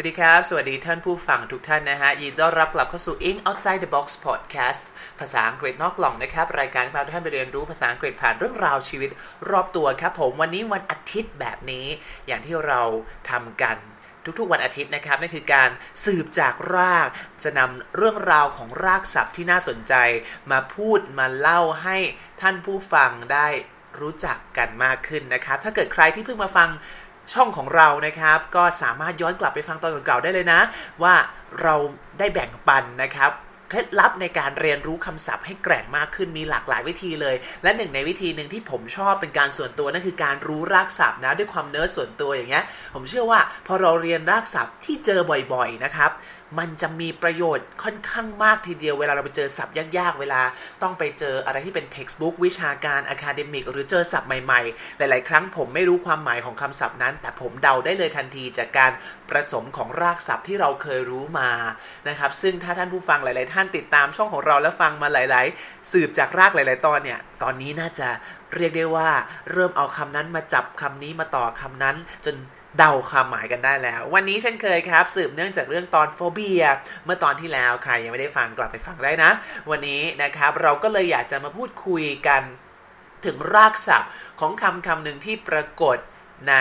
วัสดีครับ สวัสดีท่านผู้ฟังทุกท่านนะฮะ ยินดีต้อนรับกลับเข้าสู่ In Outside the Box Podcast ภาษาอังกฤษนอกกล่องนะครับ รายการที่พาท่านไปเรียนรู้ภาษาอังกฤษผ่านเรื่องราวชีวิตรอบตัวครับผม วันนี้วันอาทิตย์แบบนี้ อย่างที่เราทำกันทุกๆวันอาทิตย์นะครับนั่นคือการสืบจากราก จะนำเรื่องราวของรากศัพท์ที่น่าสนใจ มาพูดมาเล่าให้ท่านผู้ฟังได้รู้จักกันมากขึ้นนะครับ ถ้าเกิดใครที่เพิ่งมาฟัง ช่องของเรานะครับ ก็สามารถย้อนกลับไปฟังตอนเก่าๆได้เลยนะ ว่าเราได้แบ่งปันนะครับเคล็ดลับในการเรียนรู้คำศัพท์ให้แกร่งมากขึ้นมีหลากหลายวิธีเลย และหนึ่งในวิธีหนึ่งที่ผมชอบเป็นการส่วนตัวนั่นคือการรู้รากศัพท์นะด้วยความเนิร์ดส่วนตัวอย่างเงี้ยผมเชื่อว่าพอเราเรียนรากศัพท์ที่เจอบ่อยๆนะครับ มันจะมีประโยชน์ค่อนข้างมากทีเดียวเวลาเราไปเจอศัพท์ยากๆ เวลาต้องไปเจออะไรที่เป็น textbook วิชาการ academic หรือเจอศัพท์ใหม่ๆ หลายๆ ครั้งผมไม่รู้ความหมายของคำศัพท์นั้น แต่ผมเดาได้เลยทันทีจากการประสมของรากศัพท์ที่เราเคยรู้มานะครับซึ่งถ้าท่านผู้ฟังหลาย ๆ ท่านติดตามช่องของเราและฟังมาหลาย ๆ สืบจากรากหลาย ๆ ตอนเนี่ยตอนนี้น่าจะเรียกได้ว่า เริ่มเอาคำนั้นมาจับคำนี้มาต่อคำนั้นจน เดาความหมายกันได้แล้ว วันนี้เช่นเคยครับ สืบเนื่องจากเรื่องตอนโฟเบีย เมื่อตอนที่แล้วใครยังไม่ได้ฟังกลับไปฟังได้นะ วันนี้นะครับเราก็เลยอยากจะมาพูดคุยกัน ถึงรากศัพท์ของคำคำหนึ่งที่ปรากฏ ใน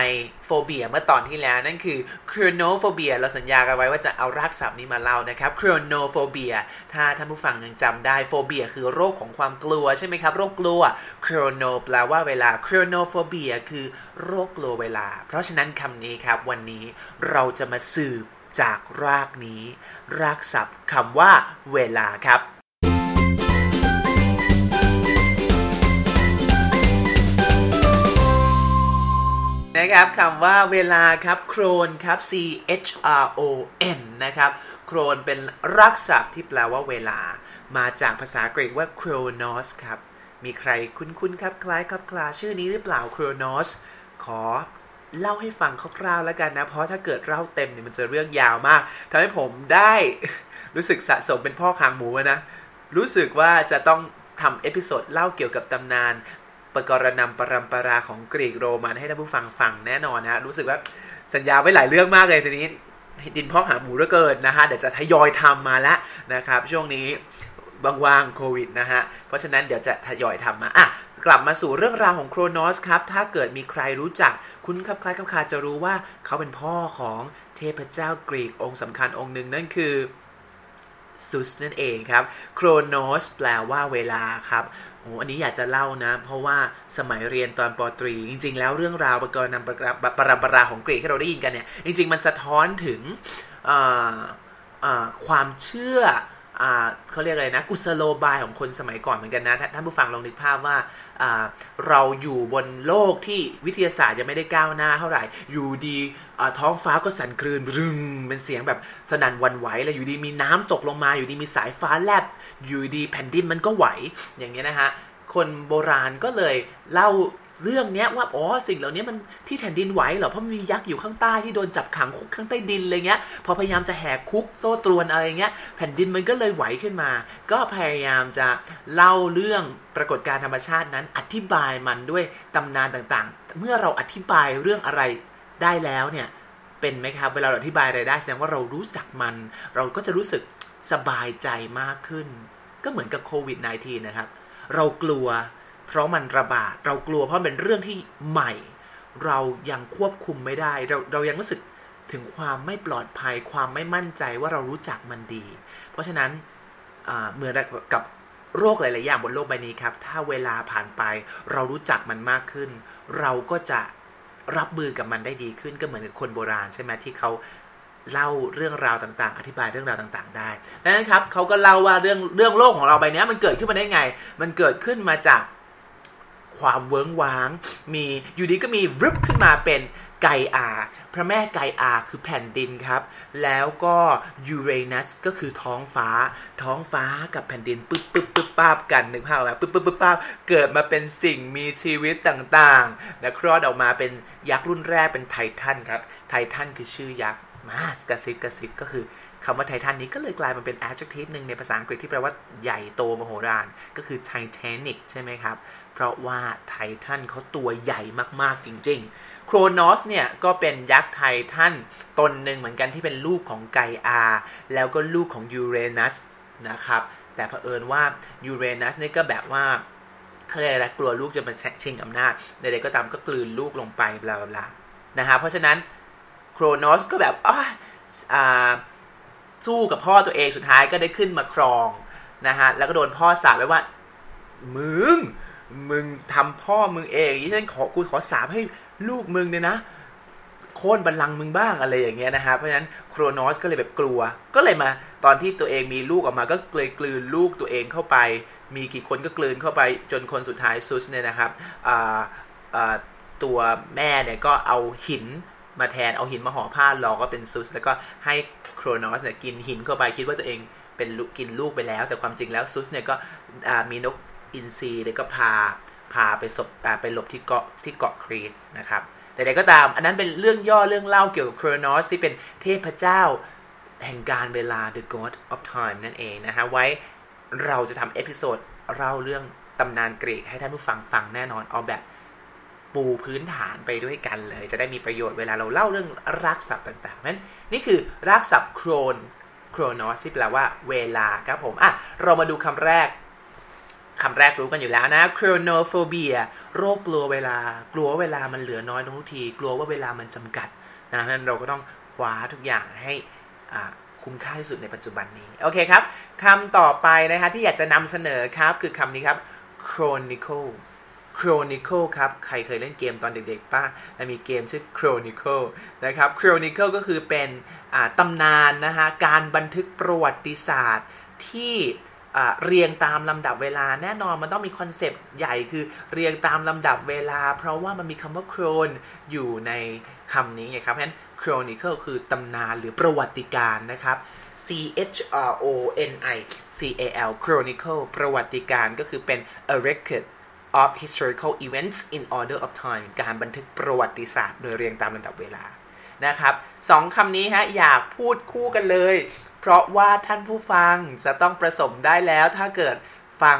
โฟเบียเมื่อตอนที่แล้วนั่นคือ chronophobia เราสัญญากันไว้ว่าจะเอารากศัพท์นี้มาเล่านะครับ chronophobia ถ้าท่านผู้ฟังยังจำได้โฟเบียคือโรคของความกลัวใช่ไหมครับ โรคกลัว chrono แปลว่าเวลา chronophobia คือโรคกลัวเวลา เพราะฉะนั้นคำนี้ครับวันนี้เราจะมาสืบจากรากนี้ รากศัพท์คำว่าเวลาครับ นะครับคำว่าเวลาครับ chron ครับ C H R O N นะครับ chron เป็นรากศัพท์ที่แปลว่าเวลา มาจากภาษากรีกว่า chronos ครับ มีใครคุ้นๆคลับคล้ายคลับคลาชื่อนี้หรือเปล่า chronos ขอเล่าให้ฟังคร่าวๆแล้วกันนะ เพราะถ้าเกิดเล่าเต็มเนี่ยมันจะเรื่องยาวมากทำให้ผมได้รู้สึกสะสมเป็นพ่อคางหมูนะ รู้สึกว่าจะต้องทำ episode เล่าเกี่ยวกับตำนาน ปกรณำปรำปราของกรีกโรมันให้ท่านผู้ฟังฟังแน่นอนนะ รู้สึกว่าสัญญาไว้หลายเรื่องมากเลยทีนี้ ดินพอกหาหมูเหลือเกินนะฮะเดี๋ยวจะทยอยทำมาแล้วนะครับ ช่วงนี้ว่างๆโควิดนะฮะ เพราะฉะนั้นเดี๋ยวจะทยอยทำมาอะกลับมาสู่เรื่องราวของโครนอสครับ ถ้าเกิดมีใครรู้จัก คุณครับคล้ายคำคาจะรู้ว่าเขาเป็นพ่อของเทพเจ้ากรีกองค์สำคัญองค์หนึ่งนั่นคือ ซุสนั่นเองครับโครโนสแปลว่าเวลาครับโอ้อันนี้อยากจะเล่านะ เพราะว่าสมัยเรียนตอนปตรี จริง ๆ แล้วเรื่องราวประกอบนำประปรำปราของกรีกที่เราได้ยินกันเนี่ย จริง ๆ มันสะท้อนถึงความเชื่อ เขาเรียกอะไรนะ กุศโลบายของคนสมัยก่อนเหมือนกันนะ ท่านผู้ฟังลองนึกภาพว่าเราอยู่บนโลกที่วิทยาศาสตร์ยังไม่ได้ก้าวหน้าเท่าไหร่ อยู่ดีท้องฟ้าก็สั่นคลื่นรึงเป็นเสียงแบบสนั่นวันไหวแล้วอยู่ดีมีน้ำตกลงมา อยู่ดีมีสายฟ้าแลบ อยู่ดีแผ่นดินมันก็ไหวอย่างเงี้ยนะฮะคนโบราณก็เลยเล่า เรื่องเนี้ยว่าอ๋อสิ่งเหล่านี้มันที่แผ่นดินไหวเหรอเพราะมียักษ์อยู่ข้างใต้ที่โดนจับขังคุกข้างใต้ดินอะไรเงี้ย พอพยายามจะแหกคุกโซ่ตรวนอะไรเงี้ย แผ่นดินมันก็เลยไหวขึ้นมา ก็พยายามจะเล่าเรื่องปรากฏการธรรมชาตินั้น อธิบายมันด้วยตำนานต่างๆ เมื่อเราอธิบายเรื่องอะไรได้แล้วเนี่ยเป็นไหมครับเวลาเราอธิบายอะไรได้แสดงว่าเรารู้จักมัน เราก็จะรู้สึกสบายใจมากขึ้น ก็เหมือนกับโควิด -19 นะครับ เรากลัว เพราะมันระบาด เรากลัวเพราะเป็นเรื่องที่ใหม่ เรายังควบคุมไม่ได้ เราเรายังรู้สึกถึงความไม่ปลอดภัย ความไม่มั่นใจว่าเรารู้จักมันดี เพราะฉะนั้นเหมือนกับโรคหลาย ๆ อย่างบนโลกใบนี้ครับ ถ้าเวลาผ่านไป เรารู้จักมันมากขึ้น เราก็จะรับมือกับมันได้ดีขึ้นก็เหมือนกับคนโบราณใช่ไหมที่เขาเล่าเรื่องราวต่าง ๆ อธิบายเรื่องราวต่าง ๆ ได้ดังนั้นครับเขาก็เล่าว่าเรื่องเรื่องโลกของเราใบนี้มันเกิดขึ้นมาได้ไง มันเกิดขึ้นมาจาก ความเวิ้งว้าง มีอยู่ดีก็มีรึบขึ้นมาเป็นไกอาพระแม่ไกอาคือแผ่นดินครับ แล้วก็ยูเรนัสก็คือท้องฟ้า ท้องฟ้ากับแผ่นดินปึ๊บปึ๊บปึ๊บป้าบกันนึกภาพแบบปึ๊บปึ๊บปึ๊บป้าบเกิดมาเป็นสิ่งมีชีวิตต่างๆและคลอดออกมาเป็นยักษ์รุ่นแรกเป็นไททันครับ ไททันคือชื่อยักษ์มากระซิบกระซิบก็คือคำว่าไททันนี้ก็เลยกลายมาเป็น adjective หนึ่งในภาษาอังกฤษที่แปลว่าใหญ่โตมโหฬารก็คือ Titanic ใช่ไหมครับ เพราะว่าไททันเขาตัวใหญ่มากๆจริงๆ โครนอสเนี่ยก็เป็นยักษ์ไททันตนหนึ่งเหมือนกันที่เป็นลูกของไกอา แล้วก็ลูกของยูเรนัสนะครับ แต่เผอิญว่ายูเรนัสนี่ก็แบบว่าเขาเรียกกลัวลูกจะมาชิงอำนาจใดๆก็ตามก็กลืนลูกลงไปบลาบลานะฮะเพราะฉะนั้นโครนอสก็แบบอ่าสู้กับพ่อตัวเองสุดท้ายก็ได้ขึ้นมาครองนะฮะแล้วก็โดนพ่อสาปไว้ว่ามึง มึงทำพ่อมึงเองอยี่ฉันขอกูขอสาปให้ลูกมึงเนี่ยนะโค่นบัลลังก์มึงบ้างอะไรอย่างเงี้ยนะฮะเพราะฉะนั้นโครนอสก็เลยแบบกลัว ก็เลยมาตอนที่ตัวเองมีลูกออกมาก็เลยกลืนลูกตัวเองเข้าไป มีกี่คนก็กลืนเข้าไปจนคนสุดท้ายซุสเนี่ยนะครับตัวแม่เนี่ยก็เอาหินมาแทนเอาหินมาห่อผ้าลอกก็เป็นซุสแล้วก็ให้โครนอสเนี่ยกินหินเข้าไปคิดว่าตัวเองเป็นกินลูกไปแล้ว แต่ความจริงแล้วซุสเนี่ยก็มีนก อินทรีเลยก็พาพาไปศพไปหลบที่เกาะที่เกาะครีตนะครับแต่ใดก็ตาม อันนั้นเป็นเรื่องย่อเรื่องเล่าเกี่ยวกับ Chronos ที่เป็นเทพเจ้าแห่งการเวลา the god of time นั่นเองนะฮะ ไว้เราจะทำ episode เล่าเรื่องตำนานกรีกให้ท่านผู้ฟังฟังแน่นอนเอาแบบปูพื้นฐานไปด้วยกันเลย จะได้มีประโยชน์เวลาเราเล่าเรื่องรากศัพท์ต่างๆ นั้น นี่คือรากศัพท์ chronโครนอสที่แปลว่าเวลาครับผม อะ เรามาดูคำแรก คำแรกรู้กันอยู่แล้วนะ chronophobia โรคกลัวเวลา กลัวเวลามันเหลือน้อยทุกที กลัวว่าเวลามันจำกัดนะนั้นเราก็ต้องคว้าทุกอย่างให้คุ้มค่าที่สุดในปัจจุบันนี้ โอเคครับคำต่อไปนะคะที่อยากจะนำเสนอครับ คือคำนี้ครับ chronicle Chronicle ครับ ใครเคยเล่นเกมตอนเด็กๆป้ามันมีเกมชื่อ Chronicle นะครับ Chronicle ก็คือเป็นตำนานนะฮะ การบันทึกประวัติศาสตร์ที่ เรียงตามลำดับเวลาแน่นอนมันต้องมี concept ใหญ่คือเรียงตามลำดับเวลา เพราะว่ามันมีคำว่า chron อยู่ในคำนี้ไงครับเพราะฉะนั้น chronicle คือตำนานหรือประวัติการนะครับ C H R O N I C A L chronicle ประวัติการก็คือเป็น a record of historical events in order of time การบันทึกประวัติศาสตร์โดยเรียงตามลำดับเวลานะครับสองคำนี้ฮะอยากพูดคู่กันเลย เพราะว่าท่านผู้ฟังจะต้องประสมได้แล้ว ถ้าเกิดฟัง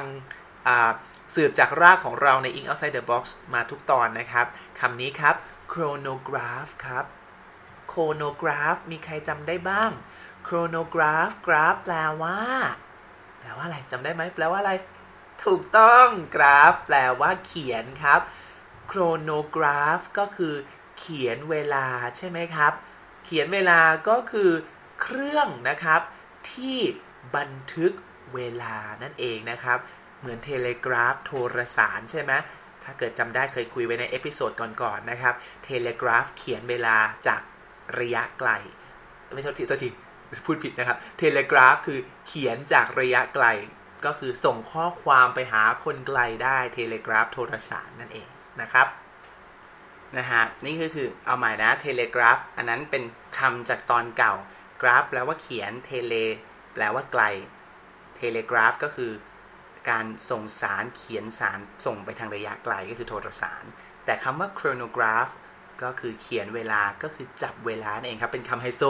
สืบจากรากของเราใน In Outside the Box มาทุกตอนนะครับคำนี้ครับ chronograph ครับ chronograph มีใครจำได้บ้าง chronograph graph แปลว่า แปลว่าอะไรจำได้ไหมแปลว่าอะไร ถูกต้องกราฟ แปลว่าเขียนครับchronograph ก็คือเขียนเวลาใช่ไหมครับ เขียนเวลาก็คือ เครื่องนะครับที่บันทึกเวลานั่นเองนะครับ เหมือน telegraph โทรสารใช่ไหมถ้าเกิดจำได้เคยคุยไว้ใน episode ก่อนๆนนะครับ telegraph เขียนเวลาจากระยะไกล ไม่ใช่ทีตัวทีพูดผิดนะครับ telegraph คือเขียนจากระยะไกล ก็คือส่งข้อความไปหาคนไกลได้เทเลกราฟโทรสารนั่นเองนะครับนะฮะนี่ก็คือเอาใหม่นะเทเลกราฟอันนั้นเป็นคำจากตอนเก่า กราฟแปลว่าเขียน เทเล แปลว่าไกล เทเลกราฟ ก็คือการส่งสารเขียนสารส่งไปทางระยะไกลก็คือโทรสาร แต่คำว่า chronograph ก็คือเขียนเวลาก็คือจับเวลาเองครับ เป็นคำไฮโซ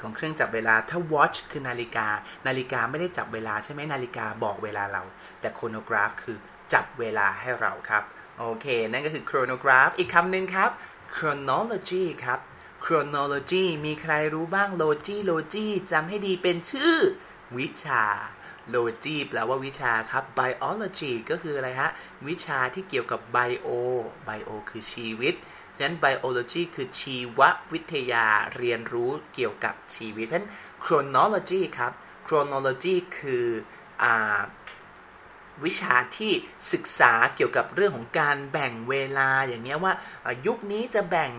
ของเครื่องจับเวลา ถ้า watch คือนาฬิกา นาฬิกาไม่ได้จับเวลาใช่ไหมนาฬิกาบอกเวลาเรา แต่ chronograph คือจับเวลาให้เราครับ โอเค นั่นก็คือ chronograph อีกคำหนึ่งครับ chronology ครับ chronology มีใครรู้บ้าง logy logy จำให้ดีเป็นชื่อ วิชา logy แปลว่าวิชาครับ biology ก็คืออะไรฮะ วิชาที่เกี่ยวกับ bio bio คือชีวิตนั้น biology คือชีววิทยาเรียนรู้เกี่ยวกับชีวิตเพราะนั้น chronology ครับ chronology คืออวิชาที่ศึกษาเกี่ยวกับเรื่องของการแบ่งเวลาอย่างเงี้ยว่ายุคนี้จะแบ่ง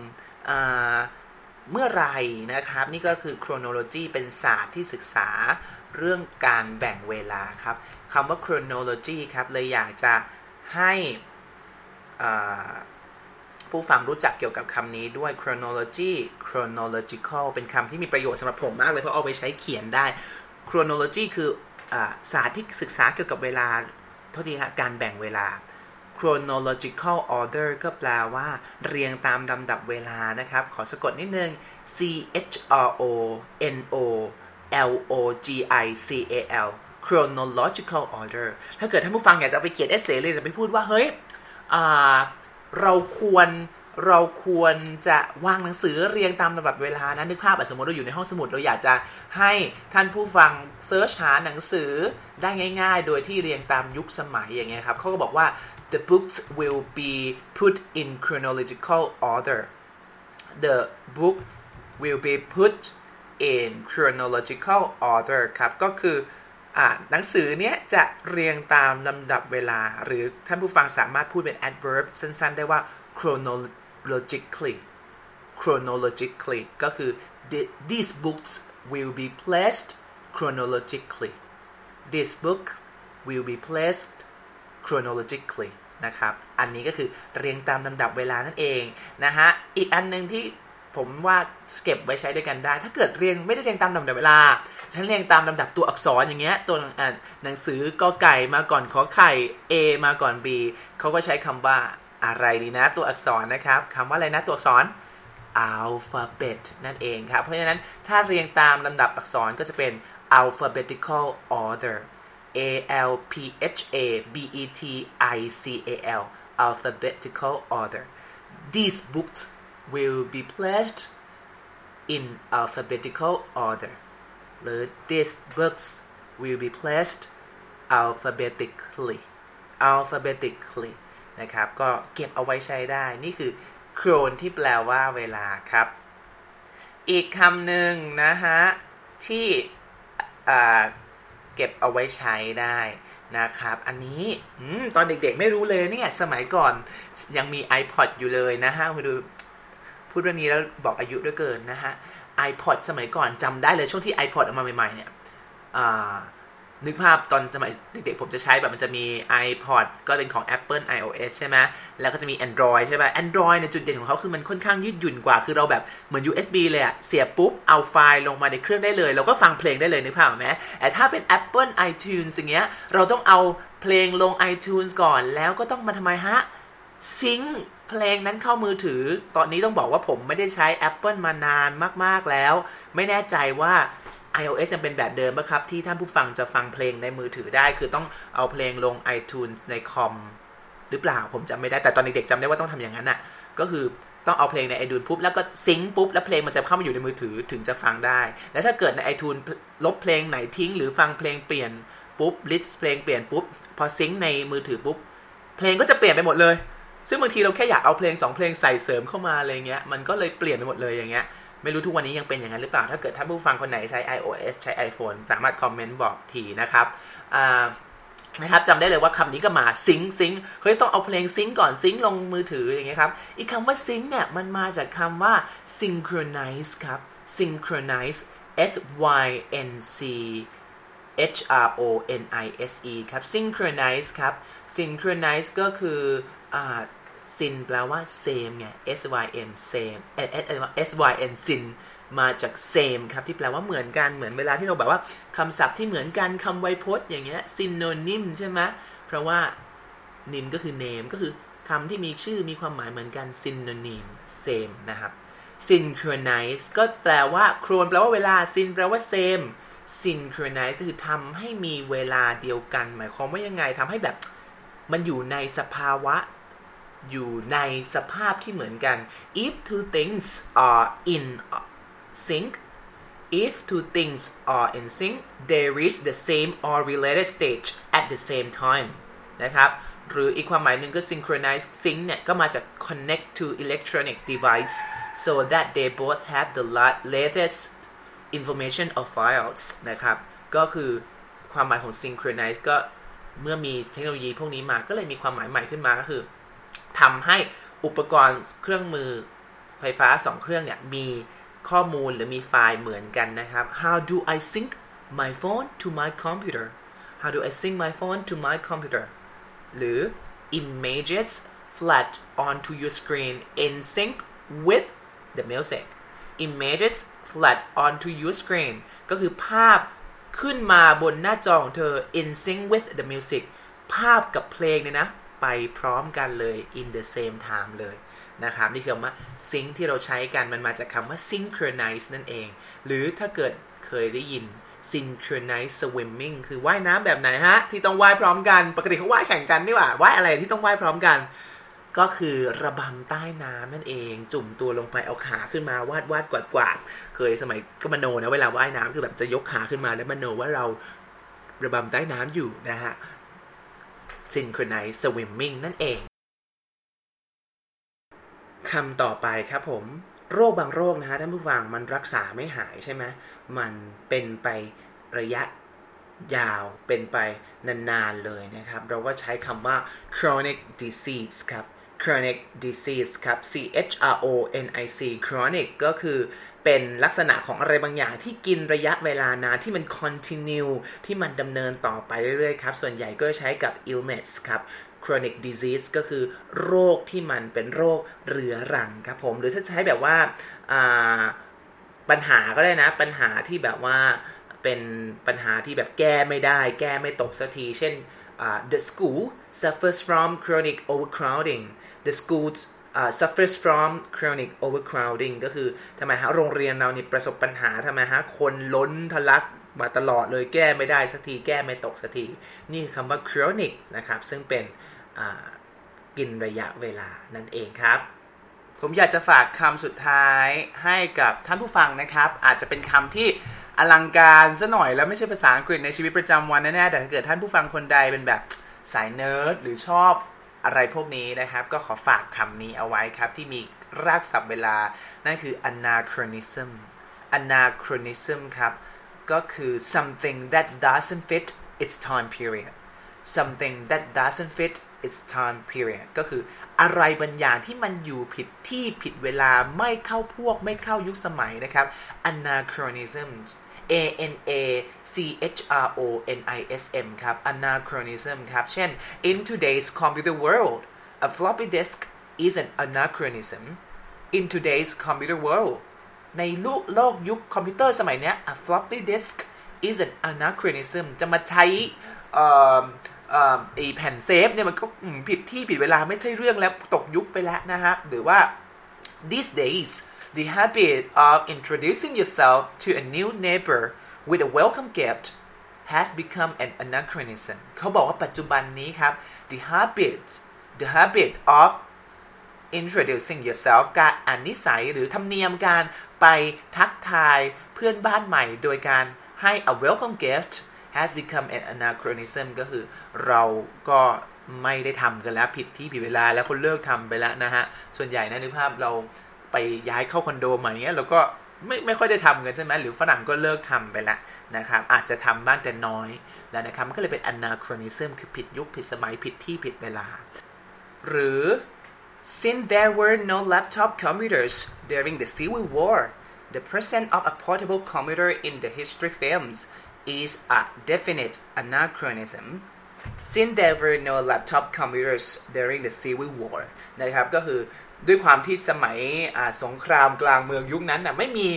เมื่อไรนะครับ นี่ก็คือ chronology เป็นศาสตร์ที่ศึกษาเรื่องการแบ่งเวลาครับคำว่า chronology ครับเลยอยากจะให้ผู้ฟังรู้จักเกี่ยวกับคำนี้ด้วย chronology chronological เป็นคำที่มีประโยชน์สำหรับผมมากเลยเพราะเอาไปใช้เขียนได้ chronology คืออศาสตร์ที่ศึกษาเกี่ยวกับเวลาเท่าทีครับการแบ่งเวลา chronological order ก็แปลว่า เรียงตามลำดับเวลานะครับ ขอสะกดนิดนึง C H R O N O L O G I C A L chronological order ถ้าเกิดท่านผู้ฟังอยากจะไปเขียนเอเซเลยจะไปพูดว่า เฮ้ยเราควรเราควรจะวางหนังสือเรียงตามลำดับเวลานะนึกภาพสมมติเราอยู่ในห้องสมุดเราอยากจะให้ท่านผู้ฟังเซิร์ชหาหนังสือได้ง่าย ๆ โดยที่เรียงตามยุคสมัยอย่างเงี้ยครับเขาก็บอกว่า the books will be put in chronological order the book will be put in chronological order ครับ ก็คืออหนังสือเนี้ยจะเรียงตามลำดับเวลา หรือท่านผู้ฟังสามารถพูดเป็น adverb สั้นๆ ได้ว่า chronologically chronologically ก็คือ these books will be placed chronologically this book will be placed chronologically นะครับ อันนี้ก็คือเรียงตามลำดับเวลานั่นเองนะฮะ อีกอันหนึ่งที่ผมว่าเก็บไว้ใช้ด้วยกันได้ ถ้าเกิดเรียงไม่ได้เรียงตามลำดับเวลา ฉันเรียงตามลำดับตัวอักษรอย่างเงี้ย ตัวหนังสือกอไก่มาก่อนขอไข่ A มาก่อน B เขาก็ใช้คำว่าอะไรดีนะ ตัวอักษรนะครับคำว่าอะไรนะตัวอักษร alphabet นั่นเองครับ เพราะฉะนั้นถ้าเรียงตามลำดับอักษรก็จะเป็น alphabetical order A L P H A B E T I C A L alphabetical order these books will be placed in alphabetical order หรือ these books will be placed alphabetically alphabetically นะครับ ก็เก็บเอาไว้ใช้ได้ นี่คือโครนที่แปลว่าเวลาครับ อีกคำหนึ่งนะฮะ ที่ เก็บเอาไว้ใช้ได้นะครับ อันนี้ตอนเด็กๆไม่รู้เลยเนี่ยสมัยก่อนยังมี iPod อยู่เลยนะฮะมาดูพูดเรื่องนี้แล้วบอกอายุด้วยเกินนะฮะ iPod สมัยก่อนจำได้เลยช่วงที่ iPod ออกมาใหม่ๆเนี่ย นึกภาพตอนสมัยเด็กๆผมจะใช้แบบมันจะมี iPod ก็เป็นของ Apple iOS ใช่ไหมแล้วก็จะมี Android ใช่ไหม Android ในจุดเด่นของเขาคือมันค่อนข้างยืดหยุ่นกว่า คือเราแบบเหมือน USB เลยอะเสียบปุ๊บ เอาไฟล์ลงมาในเครื่องได้เลย เราก็ฟังเพลงได้เลยนึกภาพไหมแต่ถ้าเป็น Apple iTunes อย่างเงี้ย เราต้องเอาเพลงลง iTunes ก่อน แล้วก็ต้องมาทำไมฮะซิงเพลงนั้นเข้ามือถือ ตอนนี้ต้องบอกว่าผมไม่ได้ใช้ Apple มานานมากๆแล้ว ไม่แน่ใจว่า iOS ยังเป็นแบบเดิมไหมครับ ที่ท่านผู้ฟังจะฟังเพลงในมือถือได้ คือต้องเอาเพลงลง iTunes ในคอมหรือเปล่าผมจำไม่ได้แต่ตอนเด็กๆจำได้ว่าต้องทำอย่างนั้นอะ ก็คือต้องเอาเพลงใน iTunes ปุ๊บแล้วก็ sync ปุ๊บแล้วเพลงมันจะเข้ามาอยู่ในมือถือถึงจะฟังได้ แล้วถ้าเกิดใน iTunes ลบเพลงไหนทิ้ง หรือฟังเพลงเปลี่ยนปุ๊บ list เพลงเปลี่ยนปุ๊บพอ sync ในมือถือปุ๊บเพลงก็จะเปลี่ยนไปหมดเลย ซึ่งบางทีเราแค่อยากเอาเพลง2เพลงใส่เสริมเข้ามาอะไรเงี้ยมันก็เลยเปลี่ยนไปหมดเลยอย่างเงี้ย ไม่รู้ทุกวันนี้ยังเป็นอย่างนั้นหรือเปล่า ถ้าเกิดท่านผู้ฟังคนไหนใช้ iOS ใช้ iPhone สามารถคอมเมนต์บอกทีนะครับนะครับจำได้เลยว่าคำนี้ก็มา sync syncเฮ้ยต้องเอาเพลงซิงก่อนซิงลงมือถืออย่างเงี้ยครับอีกคำว่าซิงเนี่ยมันมาจากคำว่า synchronize ครับ synchronize s y n c h r o n i s e ครับ synchronize ครับ synchronize ก็คืออ่า ซินแปลว่า same ไง s y n same s y n ซินมาจาก same ครับที่แปลว่าเหมือนกันเหมือนเวลาที่เราแบบว่าคำศัพท์ที่เหมือนกันคำไวยพจน์อย่างเงี้ย synonym ใช่ไหมเพราะว่า nim ก็คือ name ก็คือคำที่มีชื่อมีความหมายเหมือนกัน synonym same นะครับ synchronize ก็แปลว่าโครนแปลว่าเวลา syn แปลว่า same synchronize คือทำให้มีเวลาเดียวกัน หมายความว่ายังไงทำให้แบบมันอยู่ในสภาวะ อยู่ในสภาพที่เหมือนกัน if two things are in sync if two things are in sync they reach the same or related stage at the same time นะครับ หรืออีกความหมายหนึ่งก็ synchronize sync เนี่ย ก็มาจาก connect to electronic device so that they both have the latest information or files นะครับ ก็คือความหมายของ synchronize ก็เมื่อมีเทคโนโลยีพวกนี้มาก็เลยมีความหมายใหม่ขึ้นมาก็คือ ทำให้อุปกรณ์เครื่องมือไฟฟ้า 2 เครื่องเนี่ย มีข้อมูลหรือมีไฟล์เหมือนกันนะครับ How do I sync my phone to my computer How do I sync my phone to my computer หรือ images flat onto your screen in sync with the music images flat onto your screen ก็คือภาพขึ้นมาบนหน้าจอของเธอ in sync with the music ภาพกับเพลงเนี่ยนะ ไปพร้อมกันเลย in the same time เลยนะครับ นี่คือคำว่า sync ที่เราใช้กันมันมาจากคำว่า synchronize นั่นเอง หรือถ้าเกิดเคยได้ยิน synchronize swimming คือว่ายน้ำแบบไหนฮะ ที่ต้องว่ายพร้อมกัน ปกติเขาว่ายแข่งกันนี่หว่าว่ายอะไรที่ต้องว่ายพร้อมกัน ก็คือระบำใต้น้ำนั่นเอง จุ่มตัวลงไปเอาขาขึ้นมาวาดวาดกวาดกวาดเคยสมัยก็มโนนะเวลาว่ายน้ำคือแบบจะยกขาขึ้นมาแล้วมโนว่าเราระบำใต้น้ำอยู่นะฮะ synchronize swimming นั่นเองคำต่อไปครับผมโรคบางโรคนะฮะท่านผู้ฟังมันรักษาไม่หายใช่ไหมมันเป็นไประยะยาวเป็นไปนานๆเลยนะครับ เราก็ใช้คำว่า chronic disease ครับ chronic disease ครับ C H R O N I C chronic ก็คือเป็นลักษณะของอะไรบางอย่างที่กินระยะเวลานานที่มัน continue ที่มันดำเนินต่อไปเรื่อยๆครับ ส่วนใหญ่ก็ใช้กับ illness ครับ chronic disease ก็คือโรคที่มันเป็นโรคเรื้อรังครับผม หรือถ้าใช้แบบว่าปัญหาก็ได้นะ ปัญหาที่แบบว่าเป็นปัญหาที่แบบแก้ไม่ได้ แก้ไม่ตกสักที เช่น uh, the school suffers from chronic overcrowding the school uh, suffers from chronic overcrowding ก็คือทำไมฮะโรงเรียนเรานี่ประสบปัญหาทำไมฮะคนล้นทะลักมาตลอดเลยแก้ไม่ได้สักทีแก้ไม่ตกสักที นี่คือคำว่า chronic นะครับ ซึ่งเป็นกินระยะเวลานั่นเองครับ ผมอยากจะฝากคำสุดท้ายให้กับท่านผู้ฟังนะครับ อาจจะเป็นคำที่ อลังการซะหน่อยแล้วไม่ใช่ภาษาอังกฤษในชีวิตประจำวันแน่ๆแต่ถ้าเกิดท่านผู้ฟังคนใดเป็นแบบสายเนิร์ดหรือชอบอะไรพวกนี้นะครับ ก็ขอฝากคำนี้เอาไว้ครับ ที่มีรากศัพท์เวลา นั่นคือ anachronism anachronism ครับ ก็คือ something that doesn't fit its time period something that doesn't fit its time period ก็คืออะไรบางอย่างที่มันอยู่ผิดที่ผิดเวลาไม่เข้าพวกไม่เข้ายุคสมัยนะครับ anachronism A N A C H R O N I S M ครับ anachronism ครับ เช่น in today's computer world a floppy disk is an anachronism in today's computer world ในโลกโลกยุคคอมพิวเตอร์สมัยนี้ a floppy disk is an anachronism จะมาใช้ไอแผ่นเซฟเนี่ยมันก็ผิดที่ผิดเวลาไม่ใช่เรื่องแล้วตกยุคไปแล้วนะฮะหรือว่า these days the habit of introducing yourself to a new neighbor with a welcome gift has become an anachronism เขาบอกว่าปัจจุบันนี้ครับ the habit the habit of introducing yourself การอ่านนิสัยหรือธรรมเนียมการไปทักทายเพื่อนบ้านใหม่โดยการให้ a welcome gift has become an anachronism ก็คือเราก็ไม่ได้ทำกันแล้วผิดที่ผิดเวลาแล้วคนเลิกทำไปแล้วนะฮะ ส่วนใหญ่นะนึกภาพเรา ไปย้ายเข้าคอนโดม่เงี้ยเราก็ไม่ไม่ค่อยได้ทำกันใช่ไหมหรือฝรั่งก็เลิกทำไปแล้วนะครับ อาจจะทำบ้างแต่น้อยแล้วนะครับมันก็เลยเป็น anachronism คือผิดยุคผิดสมัยผิดที่ผิดเวลา หรือ since there were no laptop computers during the Civil War the presence of a portable computer in the history films is a definite anachronism since there were no laptop computers during the Civil War นะครับ ก็คือด้วยความที่สมัยสงครามกลางเมืองยุคนั้นนะไม่มี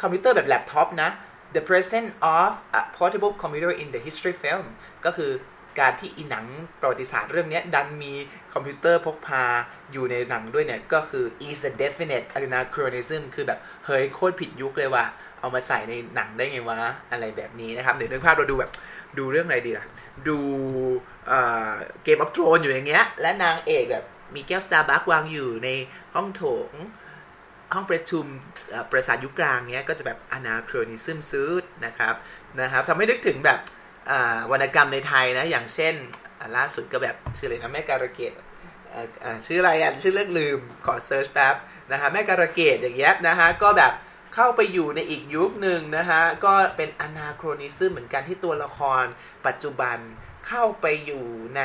คอมพิวเตอร์แบบแล็ปท็อปนะ the presence of a portable computer in the history film ก็คือการที่อีหนังประวัติศาสตร์เรื่องนี้ดันมีคอมพิวเตอร์พกพาอยู่ในหนังด้วยเนี่ย ก็คือ is a definite anachronism คือแบบ เฮ้ย โคตรผิดยุคเลยว่ะ เอามาใส่ในหนังได้ไงวะ อะไรแบบนี้นะครับ เดี๋ยวนึกภาพเราดูแบบ ดูเรื่องอะไรดีล่ะ ดู Game of Thrones อยู่อย่างเงี้ย และนางเอกแบบ มีแก้วสตาร์บัควางอยู่ในห้องโถง ห้องประชุมปราสาทยุคกลางเนี้ยก็จะแบบ anachronism สุดนะครับนะครับทำให้นึกถึงแบบวรรณกรรมในไทยนะ อย่างเช่นล่าสุดก็แบบชื่ออะไรนะแม่การะเกดชื่ออะไรอะชื่อเรื่องลืมขอ search แป๊บนะฮะแม่การะเกดอย่างเงี้ยนะฮะก็แบบเข้าไปอยู่ในอีกยุคหนึ่งนะฮะก็เป็น anachronism เหมือนกันที่ตัวละครปัจจุบันเข้าไปอยู่ใน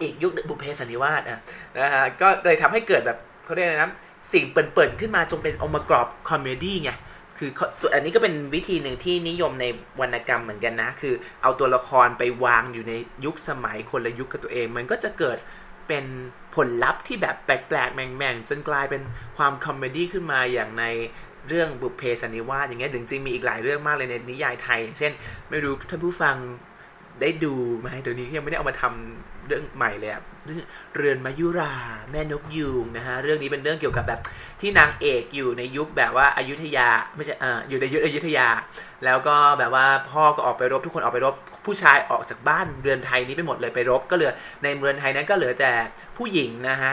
อีกยุคบุเพสันนิวาสอะนะฮะก็เลยทำให้เกิดแบบเขาเรียกอะไรนะสิ่งเปิ่นๆขึ้นมาจนเป็นองค์ประกอบ comedy ไงคืออันนี้ก็เป็นวิธีหนึ่งที่นิยมในวรรณกรรมเหมือนกันนะ คือเอาตัวละครไปวางอยู่ในยุคสมัยคนละยุคกับตัวเอง มันก็จะเกิดเป็นผลลัพธ์ที่แบบแปลกๆแม่งๆ จนกลายเป็นความ comedy ขึ้นมาอย่างในเรื่องบุพเพสันนิวาสอย่างเงี้ยจริงๆมีอีกหลายเรื่องมากเลยในนิยายไทยเช่น ไม่รู้ท่านผู้ฟัง ได้ดูไหมเดี๋ยวนี้ยังไม่ได้เอามาทำเรื่องใหม่เลยเรือนมายุราแม่นกยูงนะฮะเรื่องนี้เป็นเรื่องเกี่ยวกับแบบที่นางเอกอยู่ในยุคแบบว่าอายุทยาไม่ใช่อ่าอยู่ในยุคอยุธยา แล้วก็แบบว่าพ่อก็ออกไปรบทุกคนออกไปรบผู้ชายออกจากบ้านเรือนไทยนี้ไปหมดเลยไปรบก็เหลือในเรือนไทยนั้นก็เหลือแต่ผู้หญิงนะฮะ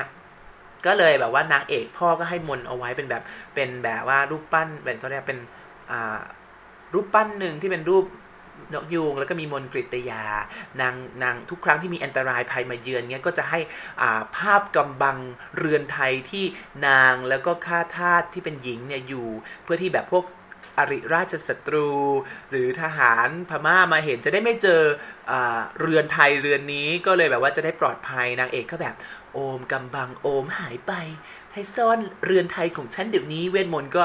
ก็เลยแบบว่านางเอกพ่อก็ให้มนเอาไว้เป็นแบบเป็นแบบว่ารูปปั้นเป็นเขาเรียกเป็นอ่ารูปปั้นหนึ่งที่เป็นรูป นกยูงแล้วก็มีมนกริตยานางนางทุกครั้งที่มีอันตรายภัยมาเยือนเงี้ยก็จะให้อ่าภาพกำบังเรือนไทยที่นางแล้วก็ข้าทาสที่เป็นหญิงเนี่ยอยู่เพื่อที่แบบพวกอริราชศัตรู หรือทหารพม่ามาเห็นจะได้ไม่เจออเรือนไทยเรือนนี้ก็เลยแบบว่าจะได้ปลอดภัยนางเอกก็แบบโอมกำบังโอมหายไป ให้ซ่อนเรือนไทยของฉันเดี๋ยวนี้เวทมนต์ก็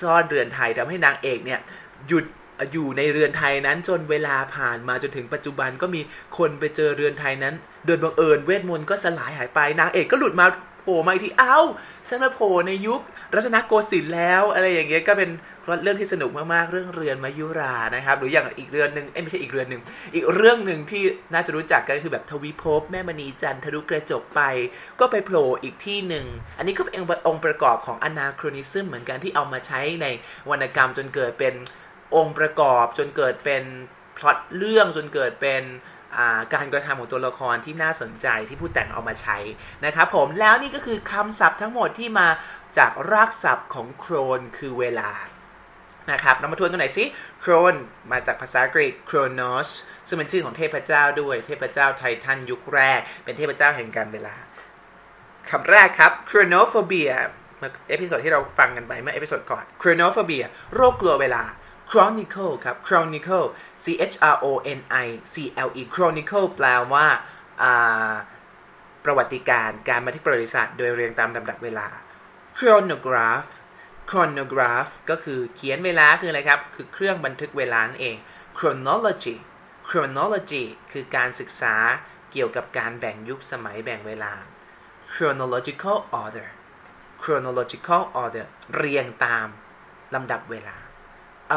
ซ่อนเรือนไทยทำให้นางเอกเนี่ยหยุด อยู่ในเรือนไทยนั้นจนเวลาผ่านมาจนถึงปัจจุบันก็มีคนไปเจอเรือนไทยนั้น โดยบังเอิญเวทมนต์ก็สลายหายไปนางเอกก็หลุดมาโผล่มาอีกทีเอ้าฉันมาโผล่ในยุค รัตนโกสินทร์แล้ว อะไรอย่างเงี้ยก็เป็นเรื่องที่สนุกมากๆ เรื่องเรือนมายุรานะครับ หรืออย่างอีกเรือนหนึ่งไม่ใช่อีกเรือนหนึ่งอีกเรื่องหนึ่งที่น่าจะรู้จักกันคือแบบทวิภพแม่มณีจันทรุกระจกไป ก็ไปโผล่อีกที่หนึ่งอันนี้ก็เป็นองค์ประกอบของอนาครนิซึมเหมือนกันที่เอามาใช้ในวรรณกรรมจนเกิดเป็น องค์ประกอบจนเกิดเป็นพล็อตเรื่องจนเกิดเป็นการกระทำของตัวละครที่น่าสนใจที่ผู้แต่งเอามาใช้นะครับผมแล้วนี่ก็คือคำศัพท์ทั้งหมดที่มาจากรากศัพท์ของโครนคือเวลานะครับเรามาทวนกันหน่อยสิ chron มาจากภาษากรีก Chronos ซึ่งเป็นชื่อของเทพเจ้าด้วย เทพเจ้าไททันยุคแรก เป็นเทพเจ้าแห่งกาลเวลาคำแรกครับ chronophobia เมื่อ episode ที่เราฟังกันไปเมื่อ episode ก่อน chronophobia โรคกลัวเวลา chronicle ครับ chronicle c h r o n i c l e chronicle แปลว่าประวัติการการบันทึกประวัติศาสตร์โดยเรียงตามลำดับเวลา chronograph chronograph ก็คือเขียนเวลาคืออะไรครับ คือเครื่องบันทึกเวลานั่นเอง chronology chronology คือการศึกษาเกี่ยวกับการแบ่งยุคสมัยแบ่งเวลา chronological order chronological order เรียงตามลำดับเวลา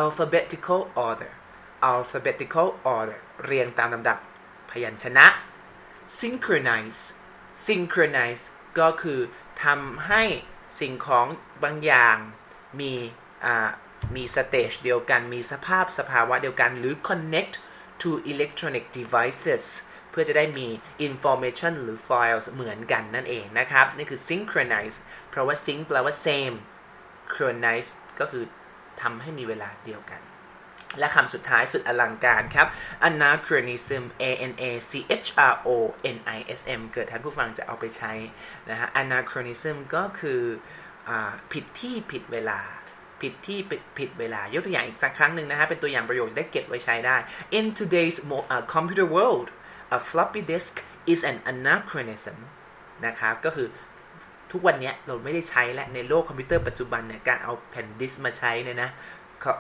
alphabetical order alphabetical order เรียงตามลำดับพยัญชนะ synchronize synchronize ก็คือทำให้สิ่งของบางอย่างมีมีสเตจเดียวกัน มีสภาพสภาวะเดียวกัน หรือ connect to electronic devices เพื่อจะได้มี information หรือ files เหมือนกันนั่นเองนะครับ นี่คือ synchronize เพราะว่า sync แปลว่า same chronize ก็คือ ทำให้มีเวลาเดียวกัน และคำสุดท้ายสุดอลังการครับ anachronism a n a c h r o n i s m เกิดท่านผู้ฟังจะเอาไปใช้นะฮะ anachronism ก็คืออผิดที่ผิดเวลาผิดที่ผิดเวลายกตัวอย่างอีกสักครั้งหนึ่งนะฮะ เป็นตัวอย่างประโยคได้เก็บไว้ใช้ได้ in today's uh, computer world a floppy disk is an anachronism นะครับก็คือ ทุกวันนี้เราไม่ได้ใช้และในโลกคอมพิวเตอร์ปัจจุบันเนี่ยการเอาแผ่นดิสมาใช้เนี่ยนะ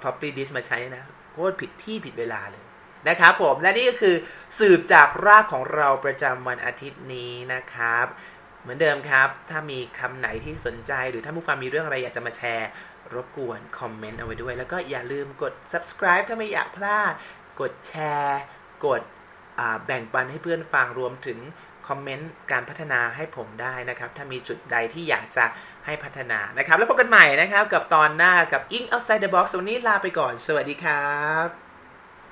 floppy disk มาใช้นะโคตรผิดที่ผิดเวลาเลยนะครับผมและนี่ก็คือสืบจากรากของเราประจำวันอาทิตย์นี้นะครับ เหมือนเดิมครับ ถ้ามีคำไหนที่สนใจ หรือถ้าผู้ฟังมีเรื่องอะไรอยากจะมาแชร์ รบกวนคอมเมนต์เอาไว้ด้วย แล้วก็อย่าลืมกด subscribe ถ้าไม่อยากพลาด กดแชร์ กดแบ่งปันให้เพื่อนฟังรวมถึง คอมเมนต์การพัฒนาให้ผมได้นะครับ ถ้ามีจุดใดที่อยากจะให้พัฒนานะครับ แล้วพบกันใหม่นะครับ กับตอนหน้ากับ Ink Outside the Box วันนี้ลาไปก่อน สวัสดีครับ